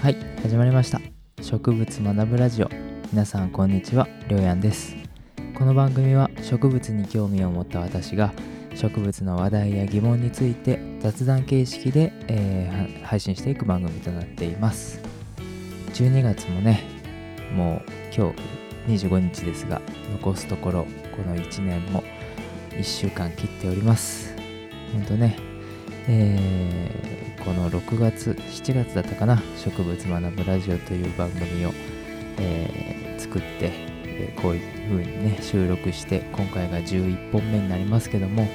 はい始まりました。植物学ぶラジオ。皆さんこんにちはりょうやんです。この番組は植物に興味を持った私が植物の話題や疑問について雑談形式で、えー配信していく番組となっています。12月もねもう今日25日ですが残すところこの1年も1週間切っております。ほんとねえーこの6月7月だったかな植物学ぶラジオという番組を、えー作って、えーこういう風にね収録して今回が11本目になりますけども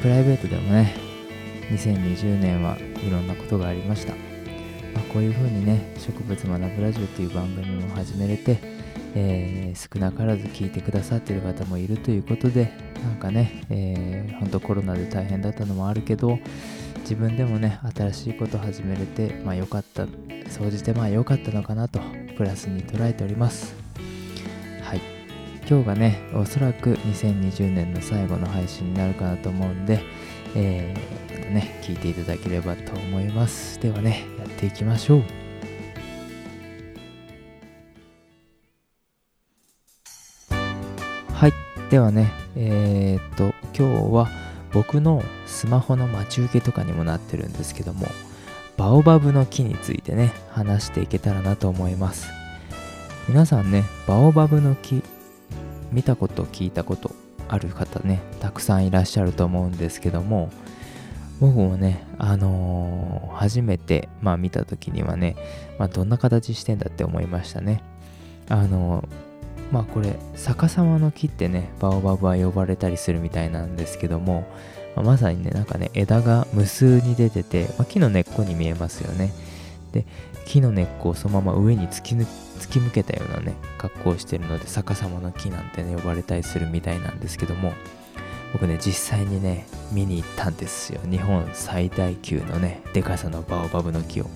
プライベートでもね2020年はいろんなことがありました、まあ、こういう風にね植物学ぶラジオという番組も始めれて、えー少なからず聞いてくださってる方もいるということでなんかね、えー、ほんとコロナで大変だったのもあるけど自分でもね新しいこと始めれてまあ良かった総じてまあ良かったのかなとプラスに捉えております。はい。今日がねおそらく2020年の最後の配信になるかなと思うんでえー、またね聞いていただければと思います。ではねやっていきましょう。はい。ではねえー、っと今日は僕のスマホの待ち受けとかにもなってるんですけどもバオバブの木についてね話していけたらなと思います。皆さんねバオバブの木見たこと聞いたことある方ねたくさんいらっしゃると思うんですけども僕もねあのー初めてまあ見た時にはね、まあ、どんな形してんだって思いましたね。あのーまあこれ逆さまの木ってねバオバブは呼ばれたりするみたいなんですけども、まあまさにねなんかね枝が無数に出てて、まあ木の根っこに見えますよね。で木の根っこをそのまま上に突き突き抜けたようなね格好をしてるので逆さまの木なんてね呼ばれたりするみたいなんですけども僕ね実際にね見に行ったんですよ。日本最大級のねでかさのバオバブの木を。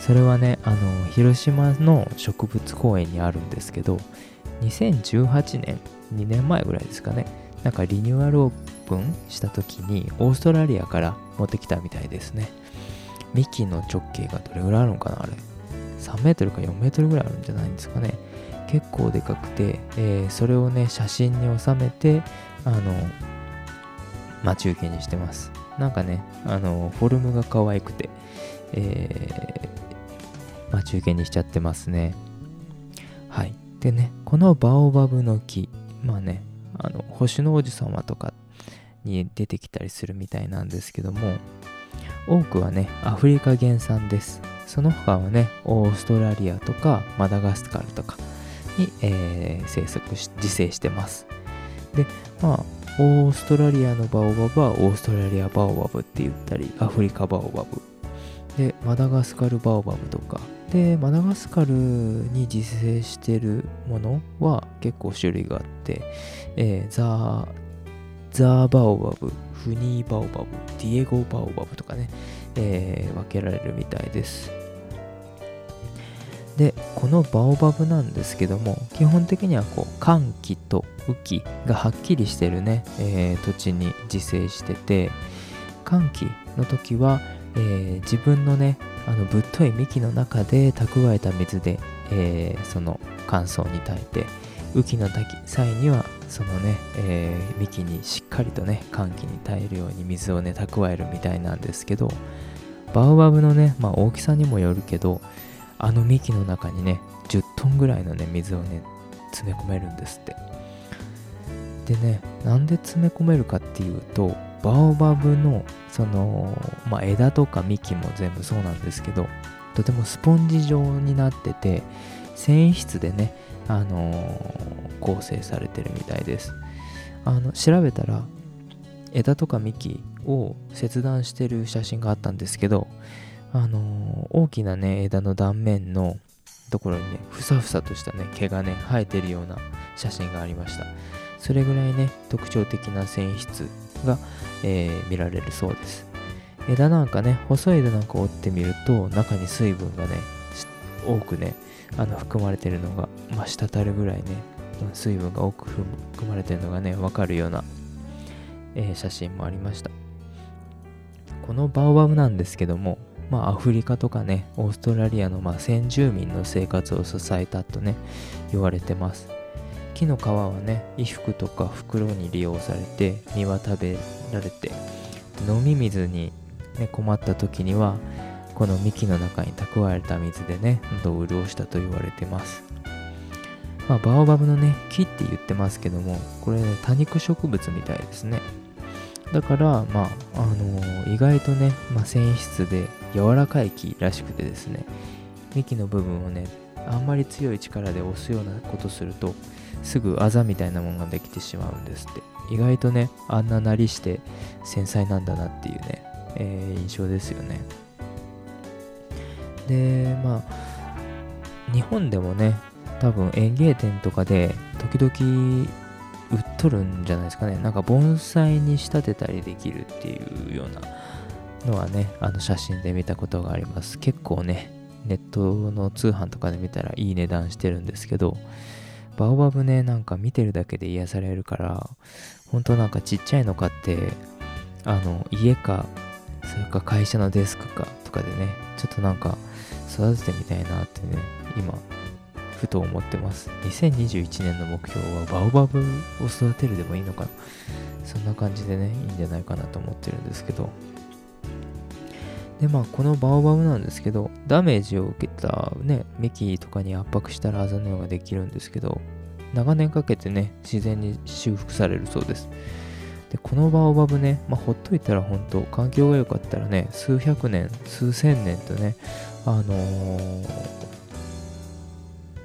それはねあの広島の植物公園にあるんですけど2018年2年前ぐらいですかね。なんかリニューアルオープンした時にオーストラリアから持ってきたみたいですね。幹の直径がどれぐらいあるのかなあれ。3メートルか4メートルぐらいあるんじゃないんですかね。結構でかくて、えーそれをね写真に収めてあの待ち受けにしてます。なんかねあのフォルムが可愛くて、えー待ち受けにしちゃってますね。はい。でねこのバオバブの木まあねあの星の王子様とかに出てきたりするみたいなんですけども多くはねアフリカ原産です。その他はねオーストラリアとかマダガスカルとかに、えー生息し自生してます。でまあオーストラリアのバオバブはオーストラリアバオバブって言ったりアフリカバオバブ。でマダガスカルバオバブとかでマダガスカルに自生してるものは結構種類があって、えーザーザーバオバブフニーバオバブディエゴバオバブとかね、えー分けられるみたいです。でこのバオバブなんですけども基本的にはこう寒気と雨季がはっきりしてるね、えー土地に自生してて寒気の時は、えー自分のねあのぶっとい幹の中で蓄えた水で、えーその乾燥に耐えて雨季の際にはそのね、えー幹にしっかりとね寒気に耐えるように水をね蓄えるみたいなんですけどバオバブのね、まあ、大きさにもよるけどあの幹の中にね10トンぐらいのね水をね詰め込めるんですって。でねなんで詰め込めるかっていうとバオバブのその、まあ、枝とか幹も全部そうなんですけどとてもスポンジ状になってて繊維質でね、あのー構成されてるみたいです。あの調べたら枝とか幹を切断してる写真があったんですけどあのー大きなね枝の断面のところにねふさふさとしたね毛がね生えてるような写真がありました。それぐらいね特徴的な繊維質が、えー見られるそうです。枝なんかね細い枝なんか折ってみると中に水分がね多くねあの含まれてるのが、まあ、滴るぐらいね水分が多く含まれてるのがねわかるような、えー写真もありました。このバオバブなんですけどもまあ、アフリカとかねオーストラリアのま先住民の生活を支えたとね言われてます。木の皮はね衣服とか袋に利用されて実は食べられて飲み水に、ね、困った時にはこの幹の中に蓄えた水でね喉を潤したと言われてます。まあ、バオバブのね木って言ってますけどもこれ、ね、多肉植物みたいですね。だから、まあ、あのー、意外とね、まあ、繊維質で柔らかい木らしくてですね、幹の部分をね、あんまり強い力で押すようなことすると、すぐあざみたいなものができてしまうんですって。意外とね、あんななりして繊細なんだなっていうね、えー、印象ですよね。で、まあ、日本でもね、多分園芸店とかで時々売っとるんじゃないですかね。なんか盆栽に仕立てたりできるっていうようなのはね、あの写真で見たことがあります。結構ね、ネットの通販とかで見たらいい値段してるんですけど、バオバブね、なんか見てるだけで癒されるから、本当なんかちっちゃいの買って、あの、家か、それか会社のデスクかとかでね、ちょっとなんか育ててみたいなってね、今ふと思ってます。2021年の目標はバオバブを育てるでもいいのかな。そんな感じでね、いいんじゃないかなと思ってるんですけど。で、まあ、このバオバブなんですけど、ダメージを受けたね、幹とかに圧迫したらあざのようができるんですけど、長年かけてね、自然に修復されるそうです。で、このバオバブね、まあ、ほっといたら本当、環境が良かったらね、数百年、数千年とね、あのー、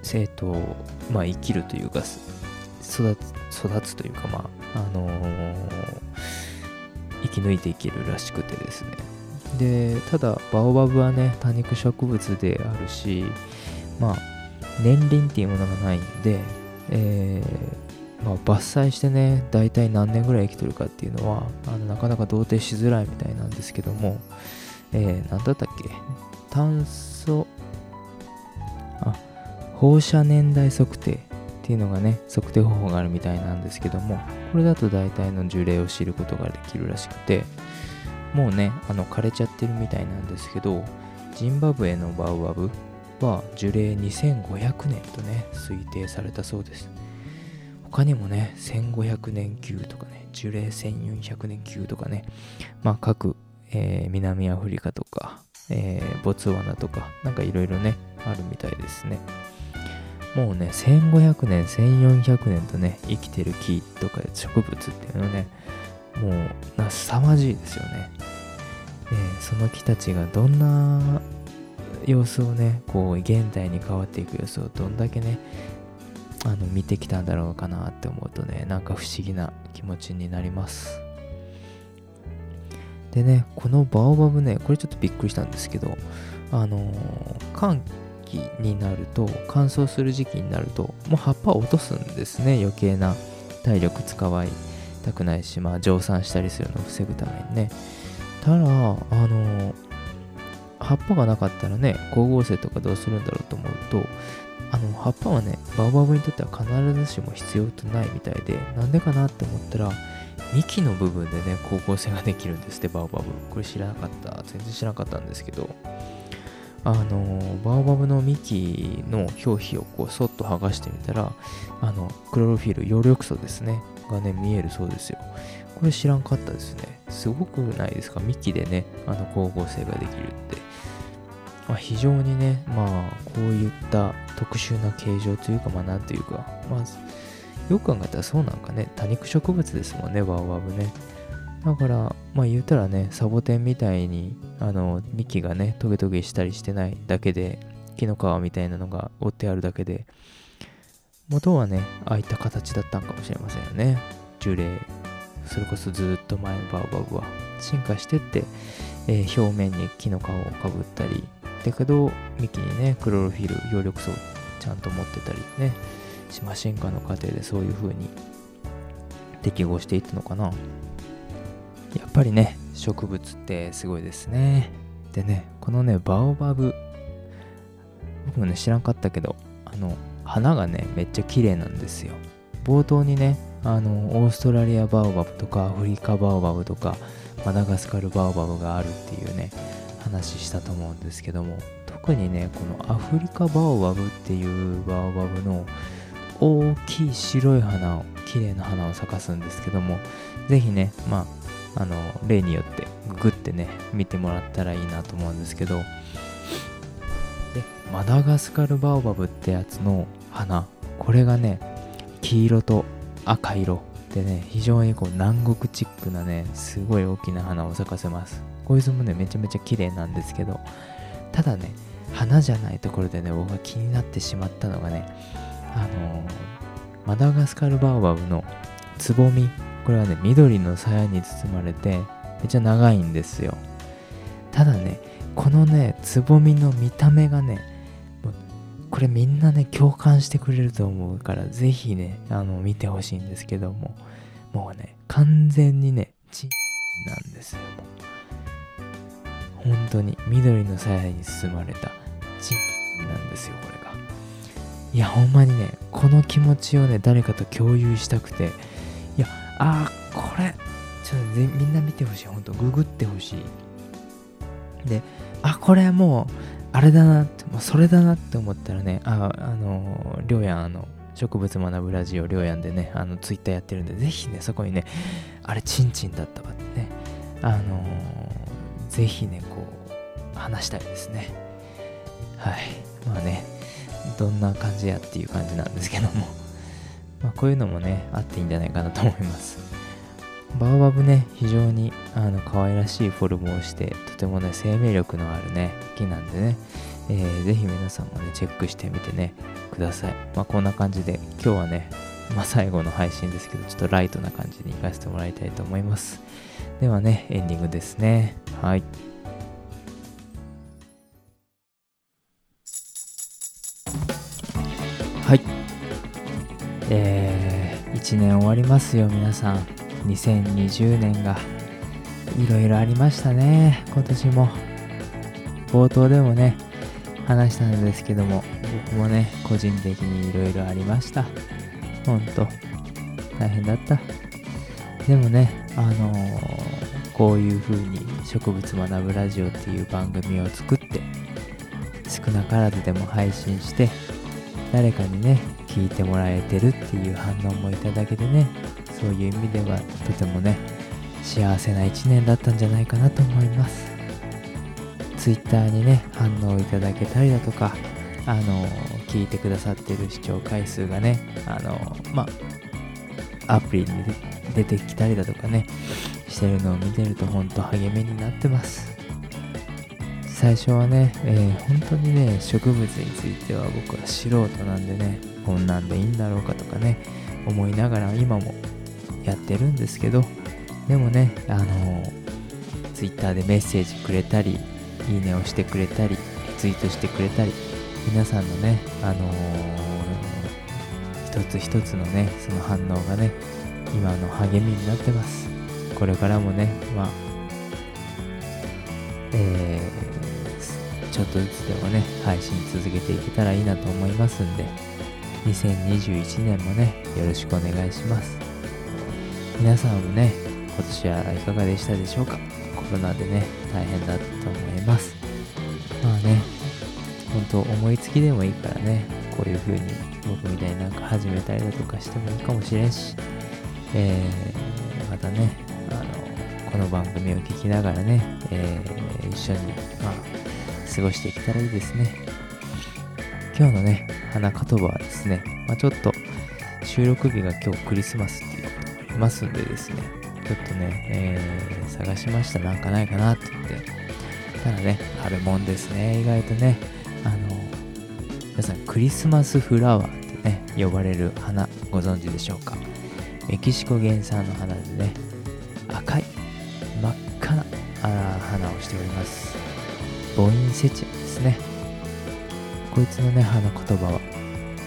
生徒をまあ、生きるというか育つ育つというかまああのー、生き抜いていけるらしくてですねでただバオバブはね多肉植物であるしまあ年輪っていうものがないんで、えー、まあ、伐採してね大体何年ぐらい生きてるかっていうのはあのなかなか同定しづらいみたいなんですけども、えー、何だったっけ？炭素あ放射年代測定っていうのがね、測定方法があるみたいなんですけども、これだと大体の樹齢を知ることができるらしくて、もうね、あの枯れちゃってるみたいなんですけど、ジンバブエのバウアブは樹齢2500年とね、推定されたそうです。他にもね、1500年級とかね、樹齢1400年級とかね、まあ各、えー、南アフリカとか、えー、ボツワナとか、なんかいろいろね、あるみたいですね。もうね、1500年、1400年とね、生きてる木とか植物っていうのね、もう、凄まじいですよね。で、その木たちがどんな様子をね、こう、現代に変わっていく様子をどんだけね、あの、見てきたんだろうかなって思うとね、なんか不思議な気持ちになります。でね、このバオバブね、これちょっとびっくりしたんですけど、あのー、寒期になると乾燥する時期になるともう葉っぱを落とすんですね余計な体力使いたくないしまあ蒸散したりするのを防ぐためにね。ただあの葉っぱがなかったらね光合成とかどうするんだろうと思うとあの葉っぱはねバオバブにとっては必ずしも必要とないみたいでなんでかなって思ったら幹の部分でね光合成ができるんですってバオバブ。これ知らなかった。全然知らなかったんですけど。あのバオバブの幹の表皮をこうそっと剥がしてみたらあのクロロフィル葉緑素ですね。がね見えるそうですよ。これ知らんかったですね。すごくないですか？幹でねあの光合成ができるって、まあ、非常にねまあこういった特殊な形状というかまあなんというか。まあよく考えたらそうなんかね。多肉植物ですもんねバオバブね。だから、まあ言うたらね、サボテンみたいに、あの、幹がね、トゲトゲしたりしてないだけで、木の皮みたいなのが折ってあるだけで、元はね、ああいった形だったんかもしれませんよね。樹齢。それこそずっと前のバーバブは進化してって、えー、表面に木の皮をかぶったり、だけど、幹にね、クロロフィル、葉緑素をちゃんと持ってたりね、しま進化の過程でそういう風に適合していったのかな。やっぱりね、植物ってすごいですね。でね、このね、バオバブ、僕もね、知らんかったけど、あの、花がね、めっちゃ綺麗なんですよ。冒頭にね、あの、オーストラリアバオバブとか、アフリカバオバブとか、マダガスカルバオバブがあるっていうね、話したと思うんですけども特にねこのアフリカバオバブっていうバオバブの大きい白い花を綺麗な花を咲かすんですけども是非ねまああの例によってググってね見てもらったらいいなと思うんですけどでマダガスカルバオバブってやつの花これがね黄色と赤色でね非常にこう南国チックなねすごい大きな花を咲かせます。こいつもねめちゃめちゃ綺麗なんですけどただね花じゃないところでね僕が気になってしまったのがねあのー、マダガスカルバオバブのつぼみ。これはね緑の鞘に包まれてめっちゃ長いんですよ。ただねこのねつぼみの見た目がねこれみんなね共感してくれると思うからぜひねあの見てほしいんですけども。もうね完全にねチンなんですよもう。本当に緑の鞘に包まれた。チンなんですよこれが。いやほんまにねこの気持ちをね誰かと共有したくて。いやあーこれちょっとみんな見てほしい。ほんとググってほしい。であこれもうあれだなって、まあ、それだなって思ったらね、あ、あの、りょうやん、あの、植物学ぶラジオりょうやんでね、あの、ツイッターやってるんで、ぜひね、そこにね、あれ、チンチンだったわってね、あのー、ぜひね、こう、話したいですね。はい。まあね、どんな感じやっていう感じなんですけども、まあ、こういうのもね、あっていいんじゃないかなと思います。バオバブね、非常にあの可愛らしいフォルムをして、てもね、生命力のあるね、木なんでね、えー、ぜひ皆さんもね、チェックしてみてね、ください。まあ、こんな感じで、今日はね、まあ、最後の配信ですけど、ちょっとライトな感じに行かせてもらいたいと思います。ではね、エンディングですね。はい。はい。えー、1年終わりますよ、皆さん。2020年がいろいろありましたね今年も。冒頭でもね話したんですけども僕もね個人的にいろいろありました。ほんと大変だった。でもねあのー、こういう風に植物学ぶラジオっていう番組を作って少なからずでも配信して誰かにね聞いてもらえてるっていう反応もいただけてねそういう意味ではとてもね幸せな一年だったんじゃないかなと思います。Twitter にね反応いただけたりだとかあの聞いてくださってる視聴回数がねあのまあアプリに出てきたりだとかねしてるのを見てると本当励みになってます。最初はね、えー、本当にね植物については僕は素人なんでねこんなんでいいんだろうかとかね思いながら今もやってるんですけどでもねあの Twitter でメッセージくれたりいいねをしてくれたりツイートしてくれたり皆さんのねあのー、一つ一つのねその反応がね今の励みになってます。これからもねまあえー、ちょっとずつでもね配信続けていけたらいいなと思いますんで2021年もねよろしくお願いします。皆さんもね、今年はいかがでしたでしょうか？コロナでね、大変だったと思います。まあね、本当思いつきでもいいからね、こういう風に僕みたいになんか始めたりだとかしてもいいかもしれんし、えー、またね、あの、この番組を聞きながらね、えー、一緒に、まあ、過ごしていけたらいいですね。今日のね、花言葉はですね、まあ、ちょっと収録日が今日クリスマスっていうことありますんでですね、ちょっとね、えー、探しました。なんかないかなって言って。ただね、あるもんですね。意外とね、あの、皆さんクリスマスフラワーってね、呼ばれる花ご存知でしょうか？メキシコ原産の花でね、赤い、真っ赤な花をしております。ボインセチアですね。こいつのね、花言葉は、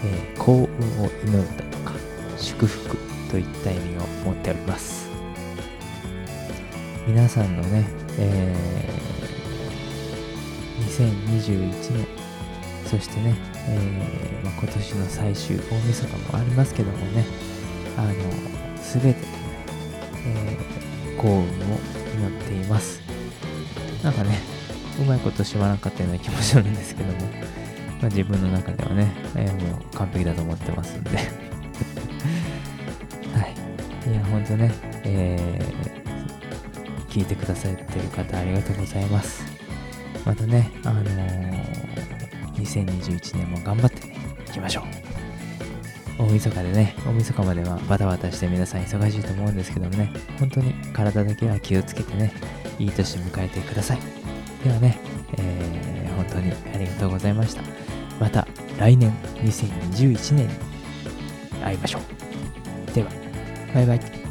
えー、幸運を祈るだとか、祝福といった意味を持っております皆さんのね、えー、2021年そしてね、えーまあ、今年の最終大晦日もありますけどもねあの全て、えー、幸運を祈っています。なんかねうまいことしまらんかったような気もするんですけども、まあ、自分の中ではね、えー、もう完璧だと思ってますんで。はい。いやほんとねえー、聞いてくださってる方ありがとうございますまたねあのー、2021年も頑張ってねいきましょう大晦日でね、大晦日まではバタバタして皆さん忙しいと思うんですけどもね、本当に体だけは気をつけてね、いい年迎えてください。ではね、えー、本当にありがとうございました。また来年2021年に会いましょう。では、バイバイ。